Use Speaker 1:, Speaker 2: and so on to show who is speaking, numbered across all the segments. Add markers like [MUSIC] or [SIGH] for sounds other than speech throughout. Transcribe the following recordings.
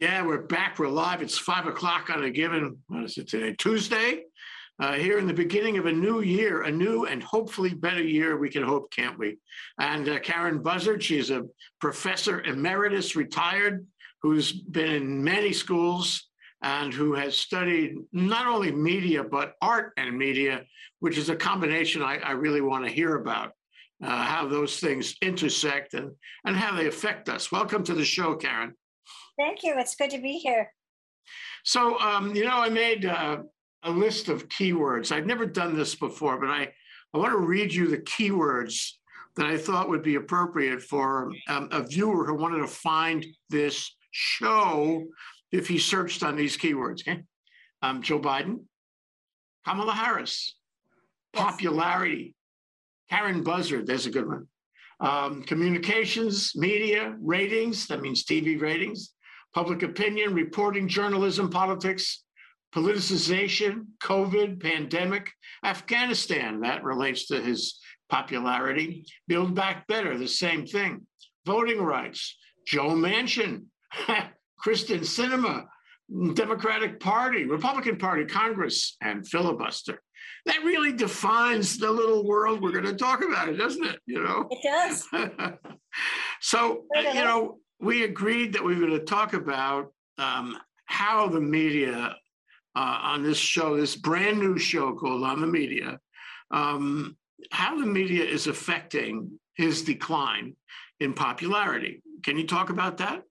Speaker 1: Yeah, we're back. We're live. It's five o'clock on a given, what is it today? Tuesday. Uh, here in the beginning of a new year, a new and hopefully better year, we can hope, can't we? And uh, Karen Buzzard, she's a professor emeritus, retired, who's been in many schools and who has studied not only media, but art and media, which is a combination I, I really want to hear about, uh, how those things intersect and, and how they affect us. Welcome to the show, Karen.
Speaker 2: Thank you. It's good to be here.
Speaker 1: So, um, you know, I made uh, a list of keywords. I've never done this before, but I, I want to read you the keywords that I thought would be appropriate for um, a viewer who wanted to find this show if he searched on these keywords. Okay. Um, Joe Biden, Kamala Harris, popularity, Karen Buzzard, there's a good one. Um, communications, media, ratings, that means TV ratings, public opinion, reporting, journalism, politics, politicization, COVID, pandemic, Afghanistan, that relates to his popularity, Build Back Better, the same thing, voting rights, Joe Manchin, [LAUGHS] Kyrsten Sinema, Democratic Party, Republican Party, Congress, and filibuster. That really defines the little world we're going to talk about, it doesn't it? You know,
Speaker 2: it does. [LAUGHS]
Speaker 1: so, you know, we agreed that we were going to talk about um, how the media uh, on this show, this brand new show called On the Media, um, how the media is affecting his decline in popularity. Can you talk about that?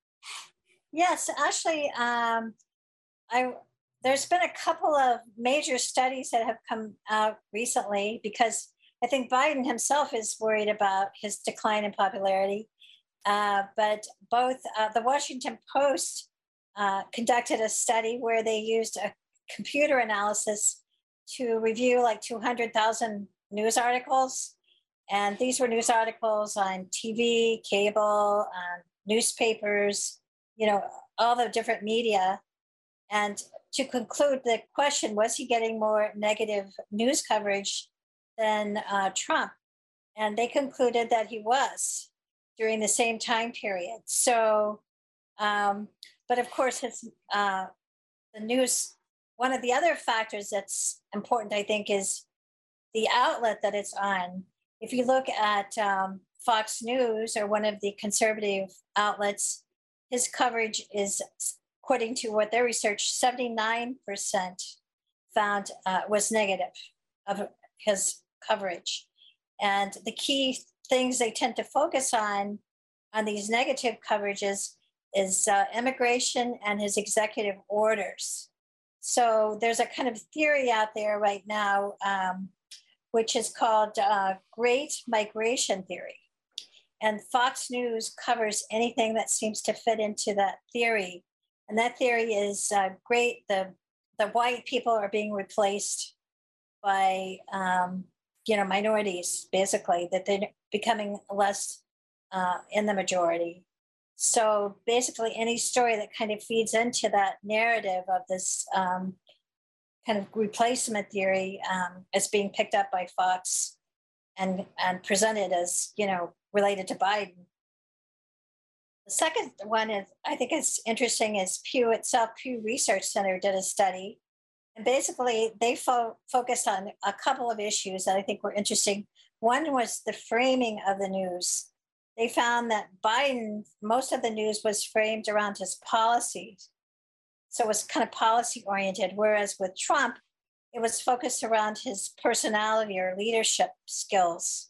Speaker 2: Yes, actually, um, I there's been a couple of major studies that have come out recently because I think Biden himself is worried about his decline in popularity. Uh, but both uh, the Washington Post uh, conducted a study where they used a computer analysis to review like 200,000 news articles. And these were news articles on TV, cable, um, newspapers, you know, all the different media. And to conclude the question, was he getting more negative news coverage than uh, Trump? And they concluded that he was during the same time period. So, um, but of course, his, uh, the news, one of the other factors that's important, I think, is the outlet that it's on. If you look at um, Fox News or one of the conservative outlets, his coverage is, according to what their research, 79% found uh, was negative of his coverage. And the key things they tend to focus on on these negative coverages is uh, immigration and his executive orders. So there's a kind of theory out there right now, um, which is called uh, Great Migration Theory. And Fox News covers anything that seems to fit into that theory. And that theory is uh, great. The, the white people are being replaced by um, you know minorities basically that they're becoming less uh, in the majority. So basically any story that kind of feeds into that narrative of this um, kind of replacement theory um, is being picked up by fox and and presented as you know related to biden. The second one is i think is interesting is pew itself pew research center did a study basically, they fo- focused on a couple of issues that I think were interesting. One was the framing of the news. They found that Biden, most of the news was framed around his policies. So it was kind of policy oriented, whereas with Trump, it was focused around his personality or leadership skills.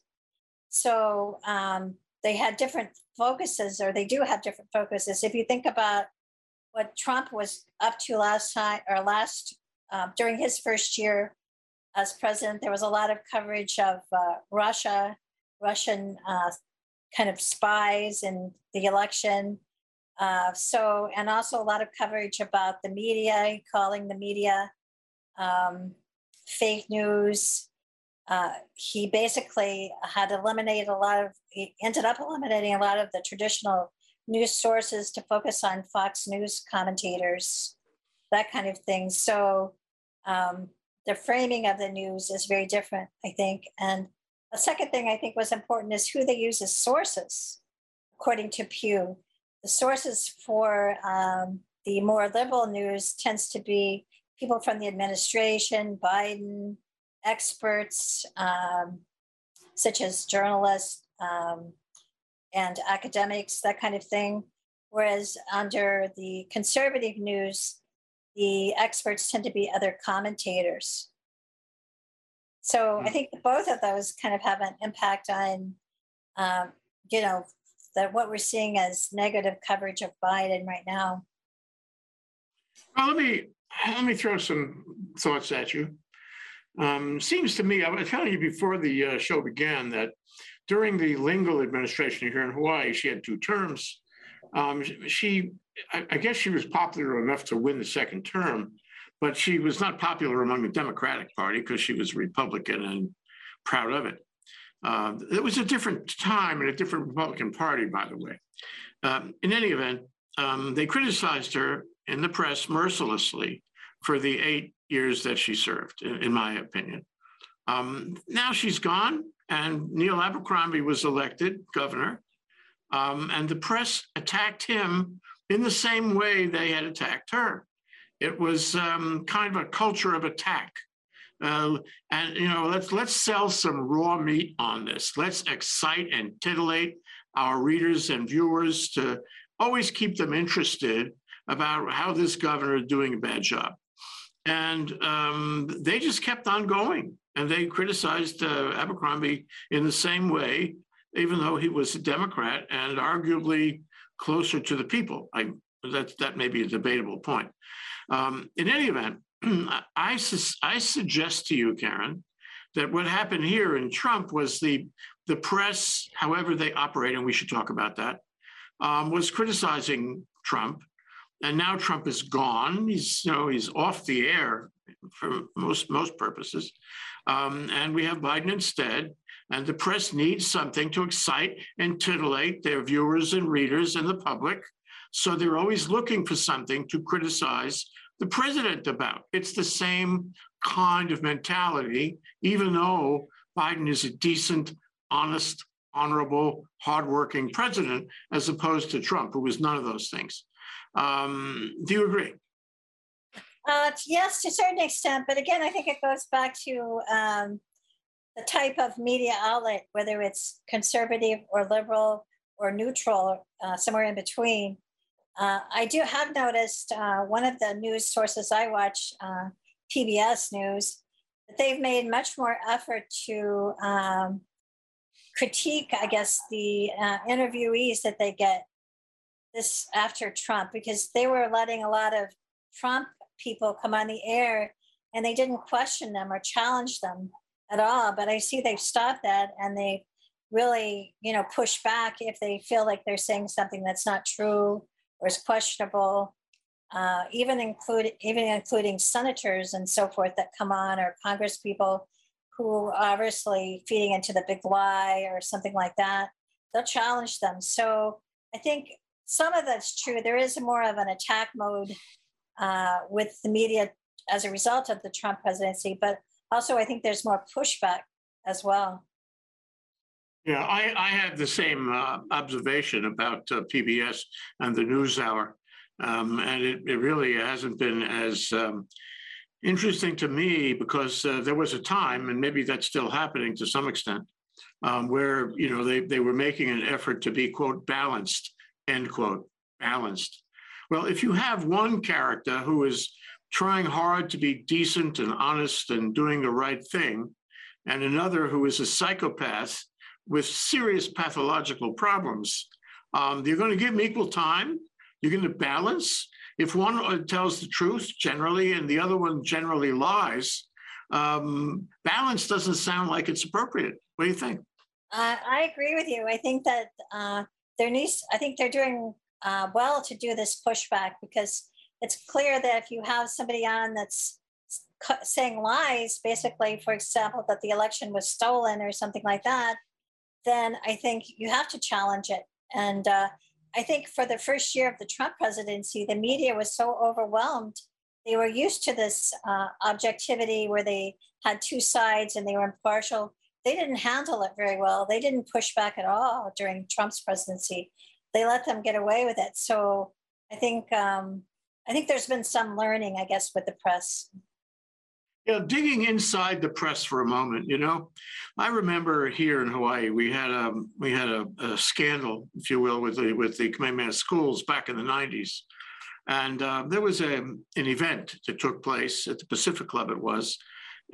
Speaker 2: So um, they had different focuses, or they do have different focuses. If you think about what Trump was up to last time or last um, during his first year as president, there was a lot of coverage of uh, Russia, Russian uh, kind of spies in the election. Uh, so, and also a lot of coverage about the media, calling the media um, fake news. Uh, he basically had eliminated a lot of, he ended up eliminating a lot of the traditional news sources to focus on Fox News commentators, that kind of thing. So, um, the framing of the news is very different, I think. And a second thing I think was important is who they use as sources, according to Pew. The sources for um, the more liberal news tends to be people from the administration, Biden, experts, um, such as journalists um, and academics, that kind of thing. Whereas under the conservative news, the experts tend to be other commentators. So I
Speaker 1: Hmm.
Speaker 2: think both of those kind of have an impact on, um, you know, that what we're seeing as negative coverage of Biden right now.
Speaker 1: Well, let me, let me throw some thoughts at you. Um, seems to me, I was telling you before the uh, show began that during the Lingle administration here in Hawaii, she had two terms. Um, she, I, guess she was popular enough to win the second term, but she was not popular among the Democratic Party because she was Republican and proud of it. Uh, it was a different time and a different Republican Party, by the way. Um, in any event, um, they criticized her in the press mercilessly for the eight years that she served, in, in my opinion. Um, now she's gone, and Neil Abercrombie was elected governor, um, and the press attacked him in the same way they had attacked her. It was um, kind of a culture of attack. Uh, and you know, let's let's sell some raw meat on this. Let's excite and titillate our readers and viewers to always keep them interested about how this governor is doing a bad job. And um, they just kept on going. And they criticized uh, Abercrombie in the same way, even though he was a Democrat and arguably closer to the people. I, that, that may be a debatable point. Um, in any event, [CLEARS THROAT] I, sus- I suggest to you, Karen, that what happened here in Trump was the, the press, however they operate, and we should talk about that, um, was criticizing Trump and now Trump is gone. He's you know he's off the air for most most purposes, um, and we have Biden instead. And the press needs something to excite and titillate their viewers and readers and the public. So they're always looking for something to criticize the president about. It's the same kind of mentality, even though Biden is a decent, honest, honorable, hardworking president, as opposed to Trump, who was none of those things. Um, do you agree?
Speaker 2: Uh, yes, to a certain extent, but again, I think it goes back to um, the type of media outlet, whether it's conservative or liberal or neutral, uh, somewhere in between. Uh, I do have noticed uh, one of the news sources I watch, uh, PBS News, that they've made much more effort to um, critique, I guess, the uh, interviewees that they get this after Trump, because they were letting a lot of Trump people come on the air and they didn't question them or challenge them at all. But I see they've stopped that and they really, you know, push back if they feel like they're saying something that's not true or is questionable. Uh, even include even including senators and so forth that come on or Congress people who obviously feeding into the big lie or something like that. They'll challenge them. So I think some of that's true. There is more of an attack mode uh, with the media as a result of the Trump presidency, but also I think there's more pushback as well.
Speaker 1: Yeah, I, I had the same uh, observation about uh, PBS and the NewsHour. Um, and it, it really hasn't been as um, interesting to me because uh, there was a time, and maybe that's still happening to some extent, um, where you know they, they were making an effort to be quote balanced, end quote, balanced. Well, if you have one character who is trying hard to be decent and honest and doing the right thing, and another who is a psychopath with serious pathological problems, um, you're going to give them equal time. You're going to balance. If one uh, tells the truth generally and the other one generally lies, um, balance doesn't sound like it's appropriate. What do you think?
Speaker 2: Uh, I agree with you. I think that uh, there needs, I think they're doing uh, well to do this pushback because it's clear that if you have somebody on that's saying lies, basically, for example, that the election was stolen or something like that, then I think you have to challenge it. And uh, I think for the first year of the Trump presidency, the media was so overwhelmed. They were used to this uh, objectivity where they had two sides and they were impartial. They didn't handle it very well. They didn't push back at all during Trump's presidency. They let them get away with it. So I think um, I think there's been some learning, I guess, with the press.
Speaker 1: Know, digging inside the press for a moment, you know, I remember here in Hawaii, we had a we had a, a scandal, if you will, with the with the Kamehameha schools back in the '90s, and uh, there was a an event that took place at the Pacific Club. It was,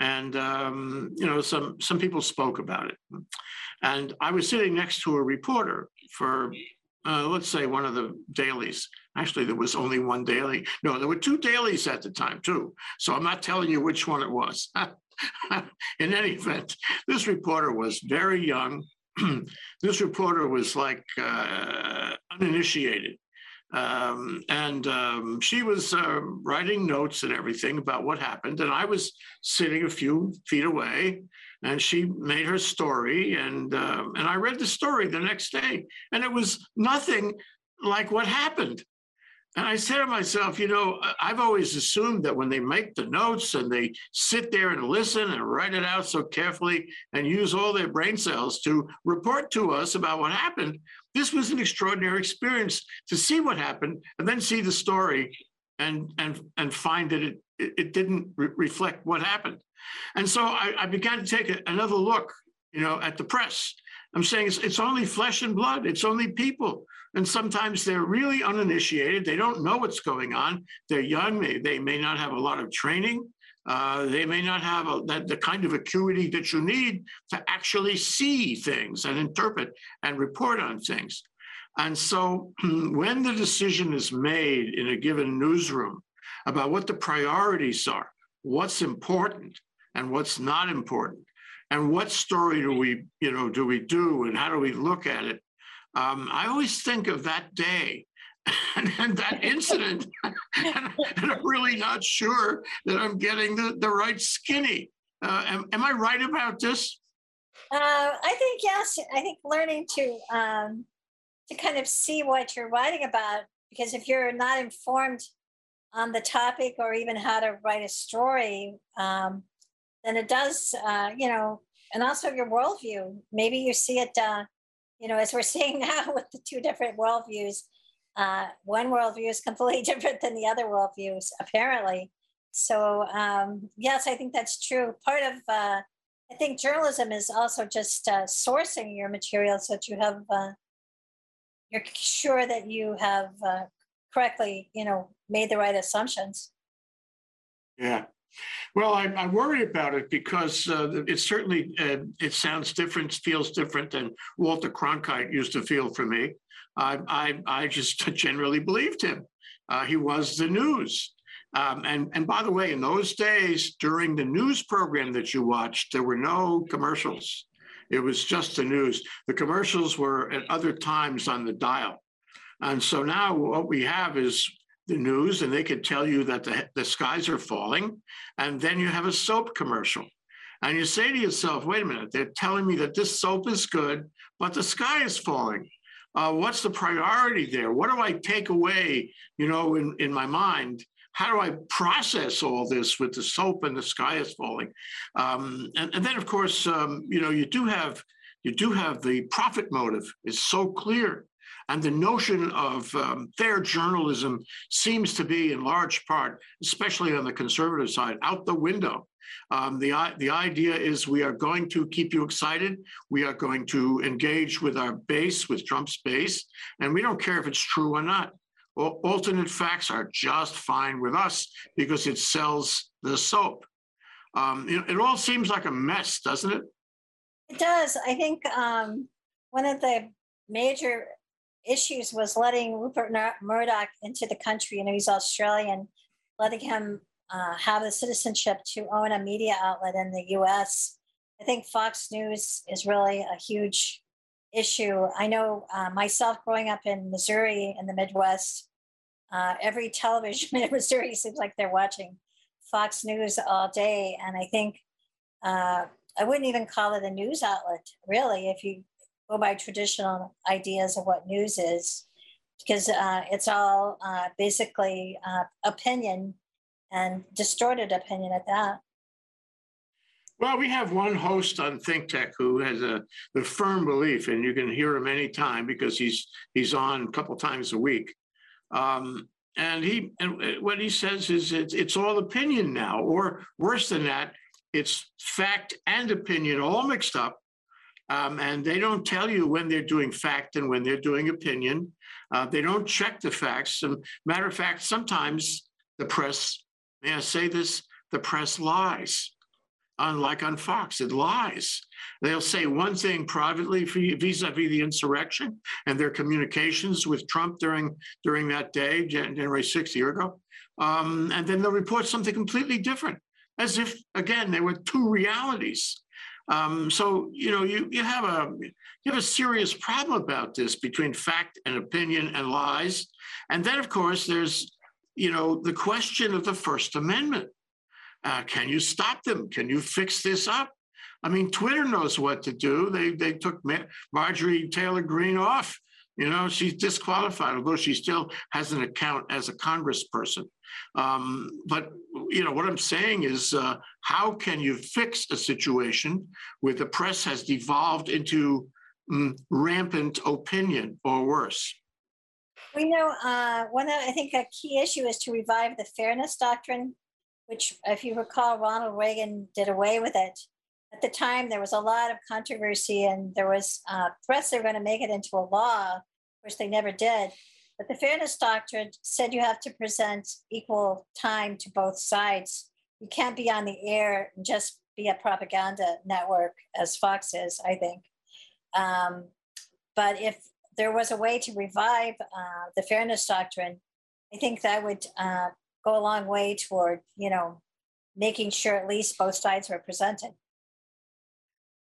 Speaker 1: and um, you know, some some people spoke about it, and I was sitting next to a reporter for uh, let's say one of the dailies. Actually, there was only one daily. No, there were two dailies at the time, too. So I'm not telling you which one it was. [LAUGHS] In any event, this reporter was very young. [CLEARS THROAT] this reporter was like uh, uninitiated. Um, and um, she was uh, writing notes and everything about what happened. And I was sitting a few feet away and she made her story and uh, and I read the story the next day and it was nothing like what happened. And I said to myself, you know, I've always assumed that when they make the notes and they sit there and listen and write it out so carefully and use all their brain cells to report to us about what happened, this was an extraordinary experience to see what happened and then see the story and and and find that it it, didn't re- reflect what happened. And so I, I began to take a, another look, you know, at the press. I'm saying it's, it's only flesh and blood. It's only people. And sometimes they're really uninitiated. They don't know what's going on. They're young. They, they may not have a lot of training. Uh, they may not have a, that, the kind of acuity that you need to actually see things and interpret and report on things. And so [CLEARS THROAT] when the decision is made in a given newsroom about what the priorities are, what's important, and what's not important? And what story do we you know do we do and how do we look at it? Um, i always think of that day [LAUGHS] and, and that incident [LAUGHS] and, i'm really not sure that i'm getting the, the right skinny. Uh, am, am i right about this?
Speaker 2: Uh, i think yes i think learning to um, to kind of see what you're writing about because if you're not informed on the topic or even how to write a story um, then it does, uh, you know, and also your worldview. Maybe you see it, uh, you know, as we're [LAUGHS] seeing now with the two different worldviews. Uh, one worldview is completely [LAUGHS] different than the other worldviews, apparently. So um, yes, I think that's true. Part of uh, I think journalism is also just uh, sourcing your material so that you have uh, you're sure that you have uh, correctly, you know, made the right assumptions.
Speaker 1: Yeah, well, I, I worry about it because uh, it certainly uh, it sounds different, feels different than Walter Cronkite used to feel for me. I I, I just [LAUGHS] generally believed him. Uh, he was the news. Um, and and by the way, in those days, during the news program that you watched, there were no commercials. It was just the news. The commercials were at other times on the dial. And so now what we have is the news and they could tell you that the, the skies are falling. And then you have a soap commercial. And you say to yourself, wait a minute, they're telling me that this soap is good, but the sky is falling. Uh, what's the priority there? What do I take away, you know, in, in my mind? How do I process all this with the soap and the sky is falling? Um, and, and, then, of course, um, you know, you do have you do have the profit motive It's so clear and the notion of um, fair journalism seems to be, in large part, especially on the conservative side, out the window. Um, the, the idea is we are going to keep you excited. We are going to engage with our base, with Trump's base, and we don't care if it's true or not. Alternate facts are just fine with us because it sells the soap. Um, it, it, all seems like a mess, doesn't it?
Speaker 2: It does. I think um, one of the major issues was letting Rupert Murdoch into the country. Know, he's Australian, letting him uh, have the citizenship to own a media outlet in the US. I think Fox News is really a huge issue. I know uh, myself growing up in Missouri in the Midwest, uh, every television [LAUGHS] in Missouri seems like they're watching Fox News all day. And I think uh, I wouldn't even call it a news outlet, really, if you go by traditional ideas of what news is, because uh, it's all uh, basically uh, opinion and distorted opinion at that.
Speaker 1: Well, we have one host on Think Tech who has a the firm belief, and you can hear him anytime because he's he's on a couple times a week. Um, and he, and uh, what he says is it's, it's all opinion now, or worse than that, it's fact and opinion all mixed up. Um, and they don't tell you when they're doing fact and when they're doing opinion. Uh, they don't check the facts. And matter of fact, sometimes the press, may I say this, the press lies. Unlike on Fox, it lies. They'll say one thing privately vis-à-vis the insurrection and their communications with Trump during during that day, January 6th, a year ago. Um, and then they'll report something completely different, as if again there were two realities. Um, so you know you you have a you have a serious problem about this between fact and opinion and lies, and then of course there's you know the question of the First Amendment. Uh, can you stop them? Can you fix this up? I mean, Twitter knows what to do. They they took Ma- Marjorie Taylor Greene off. You know, she's disqualified, although she still has an account as a congressperson. Um, but you know what I'm saying is, uh, how can you fix a situation where the press has devolved into mm, rampant opinion or worse?
Speaker 2: We know, uh, one, I think a key issue is to revive the fairness doctrine, which if you recall, Ronald Reagan did away with it. At the time, there was a lot of controversy and there was uh, threats they were going to make it into a law, which they never did. But the fairness doctrine said you have to present equal time to both sides. You can't be on the air and just be a propaganda network, as Fox is, I think. Um, but if there was a way to revive uh, the fairness doctrine, I think that would uh, go a long way toward, you know, making sure at least both sides are presented.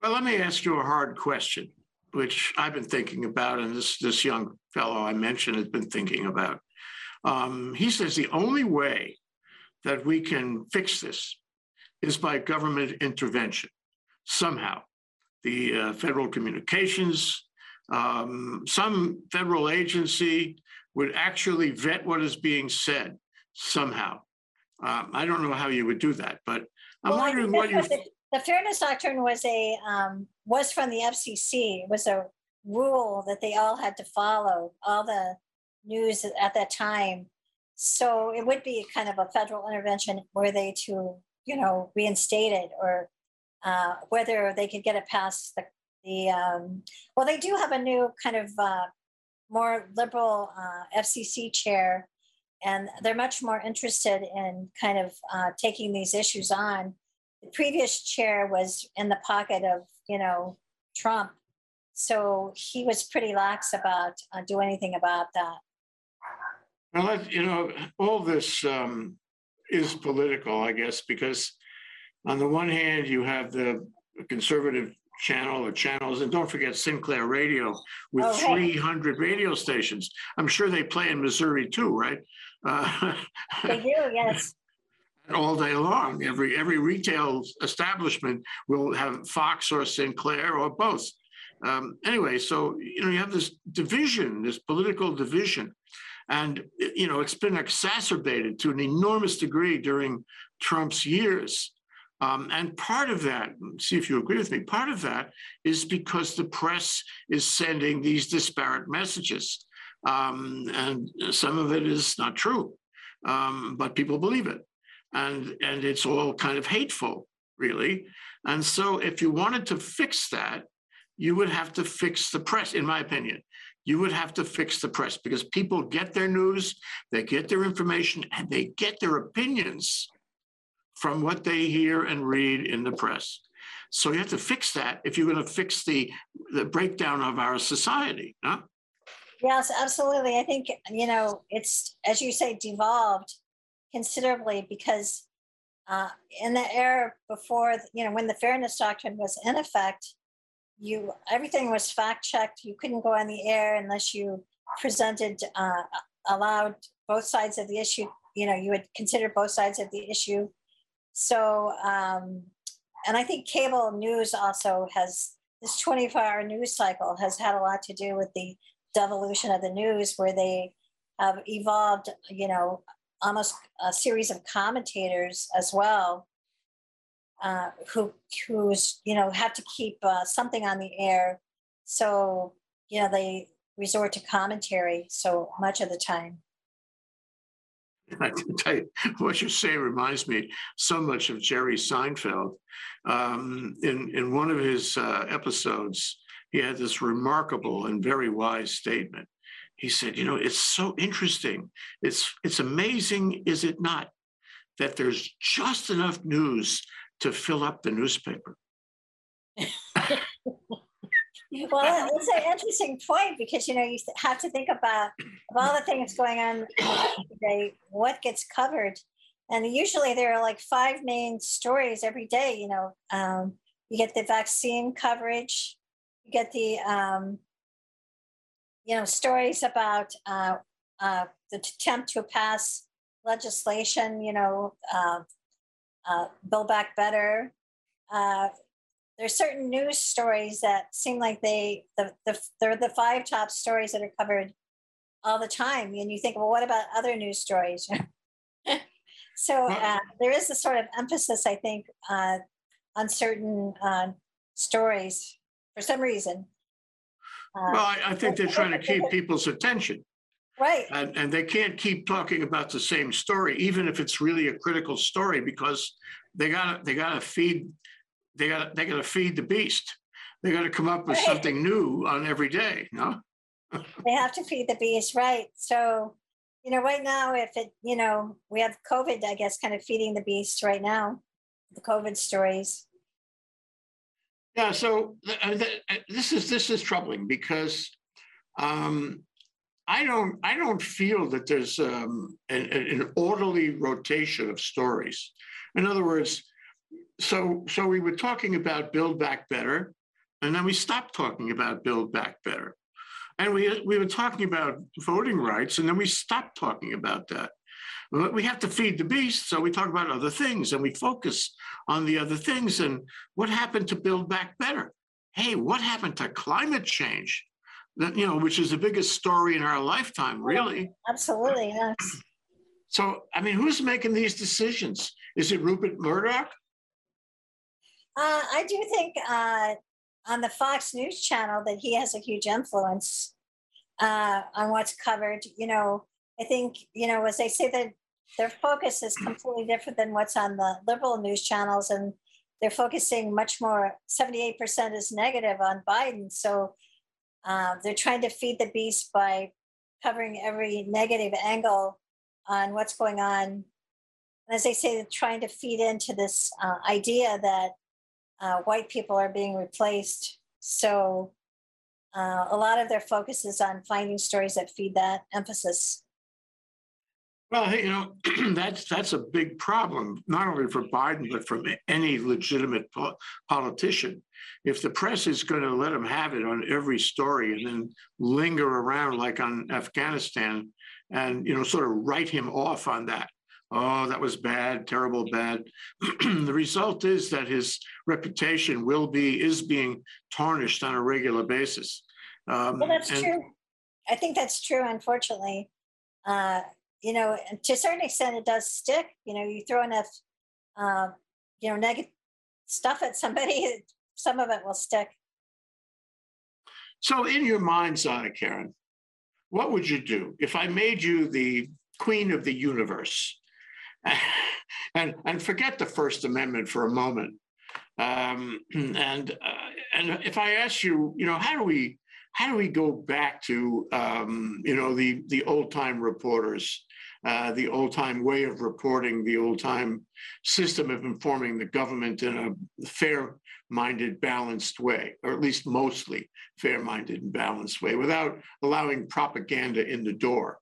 Speaker 1: Well, let me ask you a hard question, which I've been thinking about, and this this young fellow I mentioned has been thinking about. Um, he says the only way that we can fix this is by government intervention somehow. The uh, Federal Communications, um, some federal agency would actually vet what is being said somehow. Um, I don't know how you would do that, but I'm
Speaker 2: Well,
Speaker 1: wondering what you.
Speaker 2: the, the fairness doctrine was a um, was from the FCC. It was a rule that they all had to follow. All the news at that time. So it would be kind of a federal intervention were they to, you know, reinstate it or uh, whether they could get it past the, the um, well, they do have a new kind of uh, more liberal uh, FCC chair, and they're much more interested in kind of uh, taking these issues on. The previous chair was in the pocket of, you know, Trump. So he was pretty lax about uh, do anything about that.
Speaker 1: Well, you know, all this um, is political, I guess, because on the one hand, you have the conservative channel or channels, and don't forget Sinclair Radio with
Speaker 2: Oh, right.
Speaker 1: 300 radio stations. I'm sure they play in Missouri too, right? Uh, [LAUGHS]
Speaker 2: They do, yes.
Speaker 1: All day long. Every every retail establishment will have Fox or Sinclair or both. Um, anyway, so you know you have this division, this political division, and you know it's been exacerbated to an enormous degree during Trump's years. Um, and part of that, see if you agree with me, part of that is because the press is sending these disparate messages. Um, and some of it is not true, um, but people believe it and and it's all kind of hateful really and so if you wanted to fix that you would have to fix the press in my opinion you would have to fix the press because people get their news they get their information and they get their opinions from what they hear and read in the press so you have to fix that if you're going to fix the the breakdown of our society huh?
Speaker 2: Yes, absolutely. I think, you know, it's, as you say, devolved considerably because uh, in the era before, you know, when the fairness doctrine was in effect, you, everything was fact checked. You couldn't go on the air unless you presented, uh, allowed both sides of the issue, you know, you would consider both sides of the issue. So, um, and I think cable news also has, this 24 hour news cycle has had a lot to do with the devolution of the news where they have evolved, you know, almost a series of commentators as well, uh, who who's you know have to keep uh, something on the air, so you know they resort to commentary so much of the time. [LAUGHS]
Speaker 1: I can tell you, what you say reminds me so much of Jerry Seinfeld. Um, in in one of his uh, episodes, he had this remarkable and very wise statement. He said, "You know, it's so interesting. It's it's amazing, is it not, that there's just enough news to fill up the newspaper." [LAUGHS]
Speaker 2: Well, it's an interesting point because, you know, you have to think about of all the things going on today, what gets covered. And usually there are like five main stories every day, you know. Um, you get the vaccine coverage, you get the, um, you know, stories about uh, uh, the attempt to pass legislation, you know, uh, uh, Build Back Better. Uh, there's certain news stories that seem like they the, the they're the five top stories that are covered all the time and you think well what about other news stories [LAUGHS] so uh, there is a sort of emphasis i think uh, on certain uh, stories for some reason
Speaker 1: well uh, I, I think they're trying to keep people's attention
Speaker 2: right
Speaker 1: and, and they can't keep talking about the same story even if it's really a critical story because they gotta they gotta feed they got they got to feed the beast. They got to come up with
Speaker 2: Right.
Speaker 1: something new on every day. No, [LAUGHS]
Speaker 2: they have to feed the beast right so you know right now if it you know we have covid i guess kind of feeding the beast right now the covid stories
Speaker 1: yeah. So th- uh, th- uh, this is this is troubling because um, I don't I don't feel that there's um, an, an orderly rotation of stories. In other words, so so we were talking about Build Back Better, and then we stopped talking about Build Back Better. And we, we were talking about voting rights, and then we stopped talking about that. But we have to feed the beast, so we talk about other things and we focus on the other things. And what happened to Build Back Better? Hey, what happened to climate change? That, you know, which is the biggest story in our lifetime, really.
Speaker 2: absolutely yes
Speaker 1: So, I mean, who's making these decisions? Is it Rupert Murdoch?
Speaker 2: Uh, I do think uh, on the Fox News channel that he has a huge influence uh, on what's covered. You know, I think, you know, as they say that their focus is completely different than what's on the liberal news channels, and they're focusing much more, 78% is negative on Biden. So uh, they're trying to feed the beast by covering every negative angle on what's going on. And as they say, they're trying to feed into this uh, idea that uh, white people are being replaced. So uh, a lot of their focus is on finding stories that feed that emphasis.
Speaker 1: Well, you know, [CLEARS THROAT] that's that's a big problem, not only for Biden, but from any legitimate po- politician. If the press is going to let him have it on every story and then linger around like on Afghanistan and, you know, sort of write him off on that. Oh, that was bad, terrible, bad. [CLEARS THROAT] the result is that his reputation will be, is being tarnished on a regular basis. Um,
Speaker 2: Well, that's
Speaker 1: and-
Speaker 2: true. I think that's true, unfortunately. Uh, you know, to a certain extent, it does stick. You know, you throw enough, uh, you know, negative stuff at somebody, [LAUGHS] some of it will stick.
Speaker 1: So, in your mind's eye, Karen, what would you do if I made you the queen of the universe? [LAUGHS] and and forget the First Amendment for a moment. Um, [CLEARS THROAT] and uh, and if I ask you, you know, how do we how do we go back to um, you know the the old time reporters, uh, the old time way of reporting, the old time system of informing the government in a fair minded, balanced way, or at least mostly fair minded and balanced way, without allowing propaganda in the door.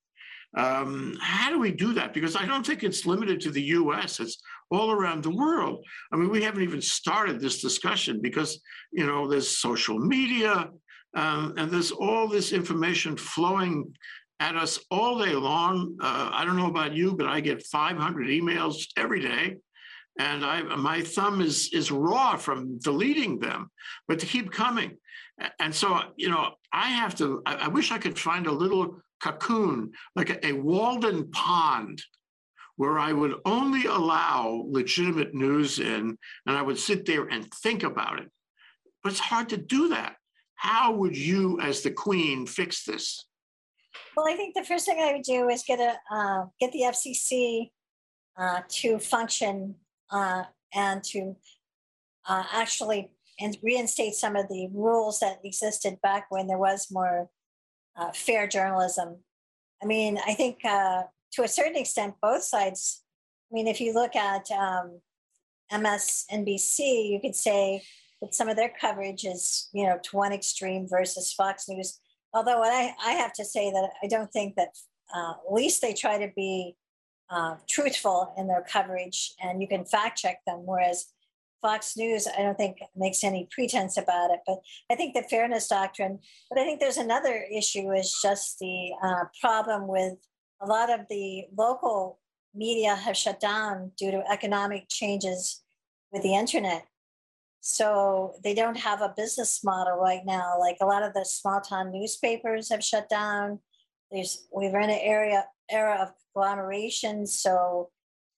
Speaker 1: Um, how do we do that? Because I don't think it's limited to the US, it's all around the world. I mean, we haven't even started this discussion because, you know, there's social media um, and there's all this information flowing at us all day long. Uh, I don't know about you, but I get 500 emails every day and I my thumb is is raw from deleting them, but to keep coming. And so you know, I have to. I, I wish I could find a little cocoon, like a, a Walden pond, where I would only allow legitimate news in, and I would sit there and think about it. But it's hard to do that. How would you, as the queen, fix this?
Speaker 2: Well, I think the first thing I would do is get a, uh, get the FCC uh, to function uh, and to uh, actually and reinstate some of the rules that existed back when there was more uh, fair journalism. I mean, I think uh, to a certain extent, both sides. I mean, if you look at um, MSNBC, you could say that some of their coverage is, you know, to one extreme versus Fox News. Although I, I have to say that I don't think that uh, at least they try to be uh, truthful in their coverage and you can fact check them. Whereas Fox News, I don't think makes any pretense about it. But I think the fairness doctrine. But I think there's another issue is just the uh, problem with a lot of the local media have shut down due to economic changes with the internet. So they don't have a business model right now. Like a lot of the small town newspapers have shut down. There's we're in an area era of agglomeration, so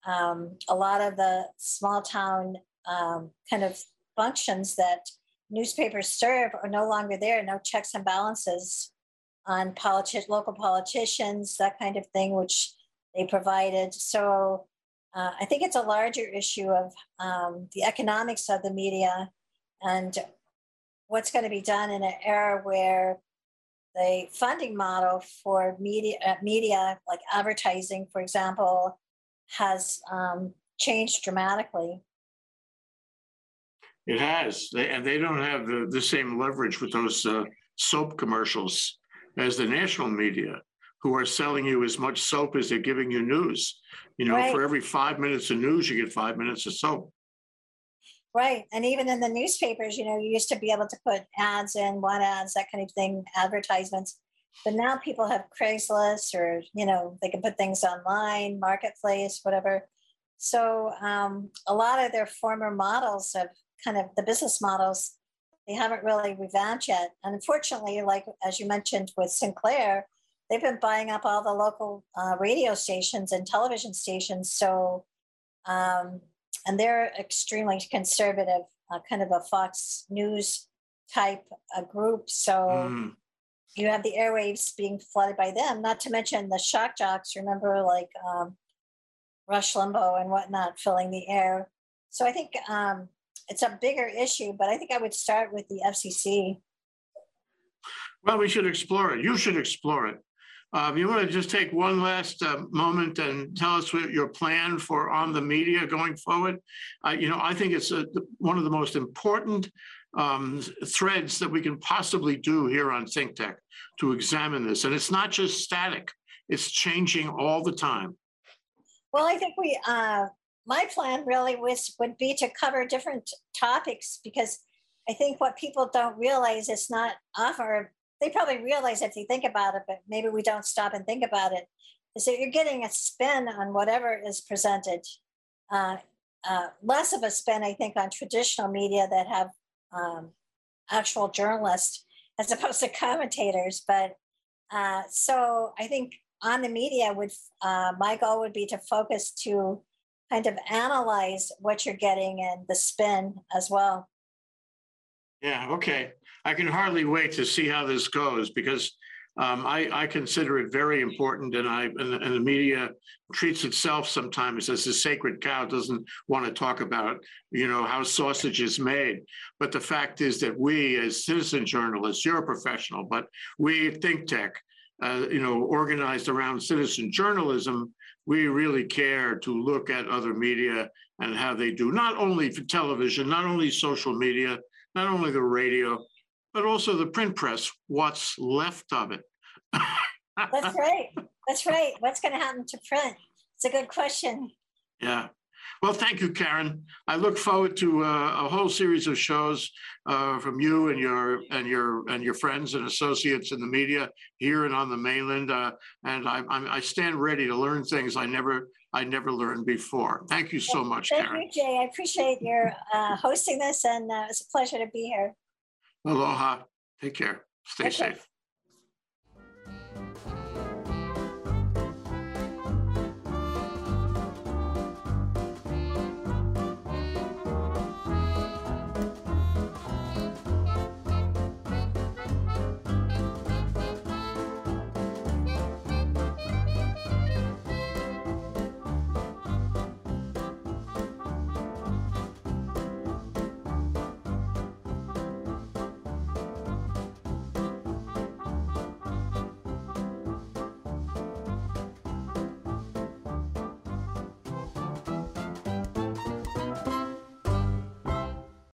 Speaker 2: um, a lot of the small town um, kind of functions that newspapers serve are no longer there. No checks and balances on politi- local politicians, that kind of thing, which they provided. So uh, I think it's a larger issue of um, the economics of the media and what's going to be done in an era where the funding model for media, uh, media like advertising, for example, has um, changed dramatically.
Speaker 1: It has, they, and they don't have the, the same leverage with those uh, soap commercials as the national media, who are selling you as much soap as they're giving you news. You know,
Speaker 2: Right.
Speaker 1: for every five minutes of news, you get five minutes of soap.
Speaker 2: Right. And even in the newspapers, you know, you used to be able to put ads in, one ads, that kind of thing, advertisements. But now people have Craigslist or, you know, they can put things online, marketplace, whatever. So um, a lot of their former models of kind of the business models, they haven't really revamped yet. And unfortunately, like as you mentioned with Sinclair, they've been buying up all the local uh, radio stations and television stations. So um, and they're extremely conservative, uh, kind of a Fox News type uh, group. So
Speaker 1: Mm,
Speaker 2: you have the airwaves being flooded by them, not to mention the shock jocks, remember, like um, Rush Limbaugh and whatnot filling the air. So I think um, it's a bigger issue, but I think I would start with the FCC.
Speaker 1: Well, we should explore it. You should explore it. Um, you want to just take one last uh, moment and tell us what your plan for on the media going forward? Uh, you know, I think it's a, one of the most important um, threads that we can possibly do here on Think Tech to examine this. And it's not just static; it's changing all the time.
Speaker 2: Well, I think we, uh, my plan really was would be to cover different topics because I think what people don't realize is not offer. They probably realize if you think about it, but maybe we don't stop and think about it. Is that you're getting a spin on whatever is presented, uh, uh, less of a spin, I think, on traditional media that have um, actual journalists as [LAUGHS] opposed to commentators. But uh, so I think on the media would uh, my goal would be to focus to kind of analyze what you're getting and the spin as well.
Speaker 1: Yeah, okay. I can hardly wait to see how this goes because um, I, I consider it very important and I, and, the- and the media treats itself sometimes as a sacred cow, doesn't want to talk about, you know, how sausage is made. But the fact is that we as citizen journalists, you're a professional, but we at Think Tech, uh, you know, organized around citizen journalism, we really care to look at other media and how they do, not only for television, not only social media, not only the radio, but also the print press, what's left of it.
Speaker 2: That's [LAUGHS] right. That's right. What's going to happen to print? It's a good question.
Speaker 1: Yeah. Well, thank you, Karen. I look forward to uh, a whole series of shows uh, from you and your and your and your friends and associates in the media here and on the mainland. Uh, and I, I'm, I stand ready to learn things I never I never learned before. Thank you so much,
Speaker 2: Thank
Speaker 1: Karen.
Speaker 2: you, Jay. I appreciate your uh, hosting this, and uh, it's a pleasure to be here.
Speaker 1: Aloha. Take care. Stay
Speaker 2: Okay.
Speaker 1: safe.